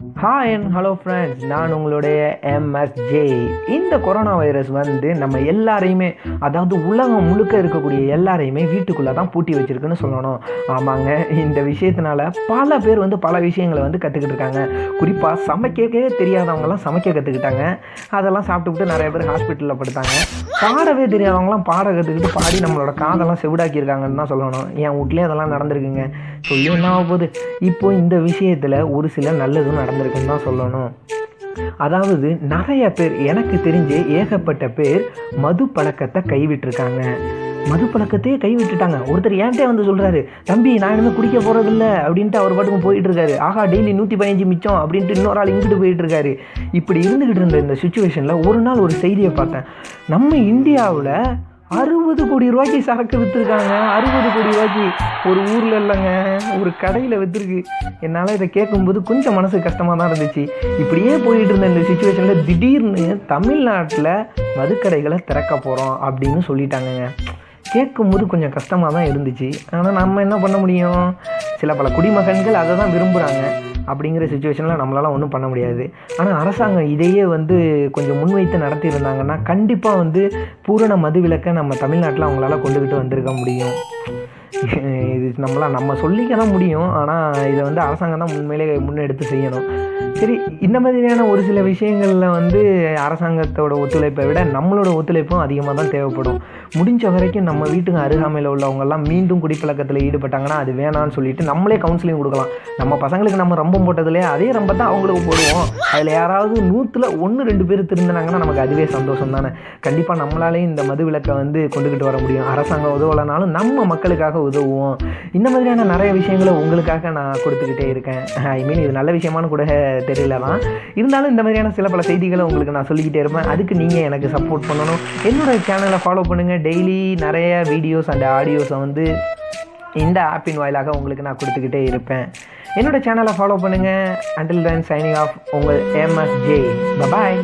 Hi and hello friends நான் உங்களுடைய MSJ இந்த கொரோனா வைரஸ் வந்து நம்ம எல்லாரையுமே அதாவது உலகம் முழுக்க இருக்கக்கூடிய எல்லாரையுமே வீட்டுக்குள்ளே தான் பூட்டி வச்சிருக்குன்னு சொல்லணும். ஆமாங்க இந்த விஷயத்தினால பல பேர் வந்து பல விஷயங்களை வந்து கற்றுக்கிட்டு இருக்காங்க. குறிப்பாக சமைக்கவே தெரியாதவங்கலாம் சமைக்க கற்றுக்கிட்டாங்க அதெல்லாம் சாப்பிட்டுக்கிட்டு நிறைய பேர் ஹாஸ்பிட்டலில் படுத்தாங்க. பாடவே தெரியாதவங்களாம் பாட கற்றுக்கிட்டு பாடி நம்மளோட காதெல்லாம் செவிடாக்கியிருக்காங்கன்னு தான் சொல்லணும். என் வீட்லேயும் அதெல்லாம் நடந்திருக்குங்க. சொல்லி என்ன ஆக போகுது. இப்போது இந்த விஷயத்தில் ஒரு சில நல்லதும் நடந்திருக்குன்னு தான் சொல்லணும். அதாவது நிறைய பேர் எனக்கு தெரிஞ்சு ஏகப்பட்ட பேர் மது பழக்கத்தை கைவிட்டிருக்காங்க. மது பழக்கத்தையே கைவிட்டுட்டாங்க. ஒருத்தர் ஏன்ட்டே வந்து சொல்கிறாரு தம்பி நான் இனிமேல் குடிக்க போகிறதில்ல அப்படின்ட்டு அவர் பாட்டுக்கும் போயிட்டு இருக்காரு ஆகா டெய்லி நூற்றி பதினஞ்சு மிச்சம் அப்படின்ட்டு இன்னொரு ஆள் இங்கிட்டு போயிட்டு இருக்காரு இப்படி இருந்துக்கிட்டு இருந்த இந்த சுச்சுவேஷனில் ஒரு நாள் ஒரு செய்தியை பார்த்தேன். நம்ம இந்தியாவில் அறுபது கோடி ரூபாய்க்கு சரக்கு விற்றுருக்காங்க அறுபது கோடி ரூபாய்க்கு ஒரு ஊரில் இல்லைங்க ஒரு கடையில் விற்றுருக்கு என்னால் இதை கேட்கும்போது கொஞ்சம் மனசு கஷ்டமாக தான் இருந்துச்சு. இப்படியே போயிட்டு இருந்த இந்த சுச்சுவேஷனில் திடீர்னு தமிழ்நாட்டில் மதுக்கடைகளை திறக்க போகிறோம் அப்படின்னு சொல்லிட்டாங்கங்க. கேட்கும்போது கொஞ்சம் கஷ்டமாக தான் இருந்துச்சு. ஆனால் நம்ம என்ன பண்ண முடியும்? சில பல குடிமகன்கள் அதை தான் விரும்புகிறாங்க அப்படிங்கிற சுச்சுவேஷனில் நம்மளால் ஒன்றும் பண்ண முடியாது. ஆனால் அரசாங்கம் இதையே வந்து கொஞ்சம் முன்வைத்து நடத்தியிருந்தாங்கன்னா கண்டிப்பாக வந்து பூரண மதுவிலக்கை நம்ம தமிழ்நாட்டில் அவங்களால கொண்டுக்கிட்டு வந்திருக்க முடியும். இது நம்மளால் நம்ம சொல்லிக்க தான் முடியும். ஆனால் இதை வந்து அரசாங்கம் தான் உண்மையிலே முன்னெடுத்து செய்யணும். சரி இந்த மாதிரியான ஒரு சில விஷயங்களில் வந்து அரசாங்கத்தோட ஒத்துழைப்பை விட நம்மளோட ஒத்துழைப்பும் அதிகமாக தான் தேவைப்படும். முடிஞ்ச வரைக்கும் நம்ம வீட்டுக்கு அருகாமையில் உள்ளவங்கெல்லாம் மீண்டும் குடிப்பழக்கத்தில் ஈடுபட்டாங்கன்னா அது வேணான்னு சொல்லிட்டு நம்மளே கவுன்சிலிங் கொடுக்கலாம். நம்ம பசங்களுக்கு நம்ம ரம்பம் போட்டதுலேயே அதே ரம்ப தான் அவங்களுக்கு போடுவோம். அதில் யாராவது நூற்றில் ஒன்று ரெண்டு பேர் திருந்தினாங்கன்னா நமக்கு அதுவே சந்தோஷம் தானே கண்டிப்பாக நம்மளாலேயும் இந்த மது விளக்கை வந்து கொண்டுக்கிட்டு வர முடியும். அரசாங்கம் உதவலைனாலும் நம்ம மக்களுக்காக உதவும் இந்த மாதிரியான நிறைய விஷயங்களை உங்களுக்காக நான் கொடுத்துக்கிட்டே இருக்கேன். ஐ மீன் இது நல்ல விஷயமானு கூட தெரியல தான் இருந்தாலும் இந்த மாதிரியான சில பல செய்திகளை உங்களுக்கு நான் சொல்லிக்கிட்டே இருப்பேன். அதுக்கு நீங்கள் எனக்கு சப்போர்ட் பண்ணணும். என்னோட சேனலை ஃபாலோ பண்ணுங்கள் டெய்லி நிறைய வீடியோஸ் அண்ட் ஆடியோஸை வந்து இந்த ஆப்பின் வாயிலாக உங்களுக்கு நான் கொடுத்துக்கிட்டே இருப்பேன். என்னோட சேனலை ஃபாலோ பண்ணுங்கள் அண்டில் தென் சைனிங் ஆஃப் உங்கள் எம்எஸ்ஜே பாய்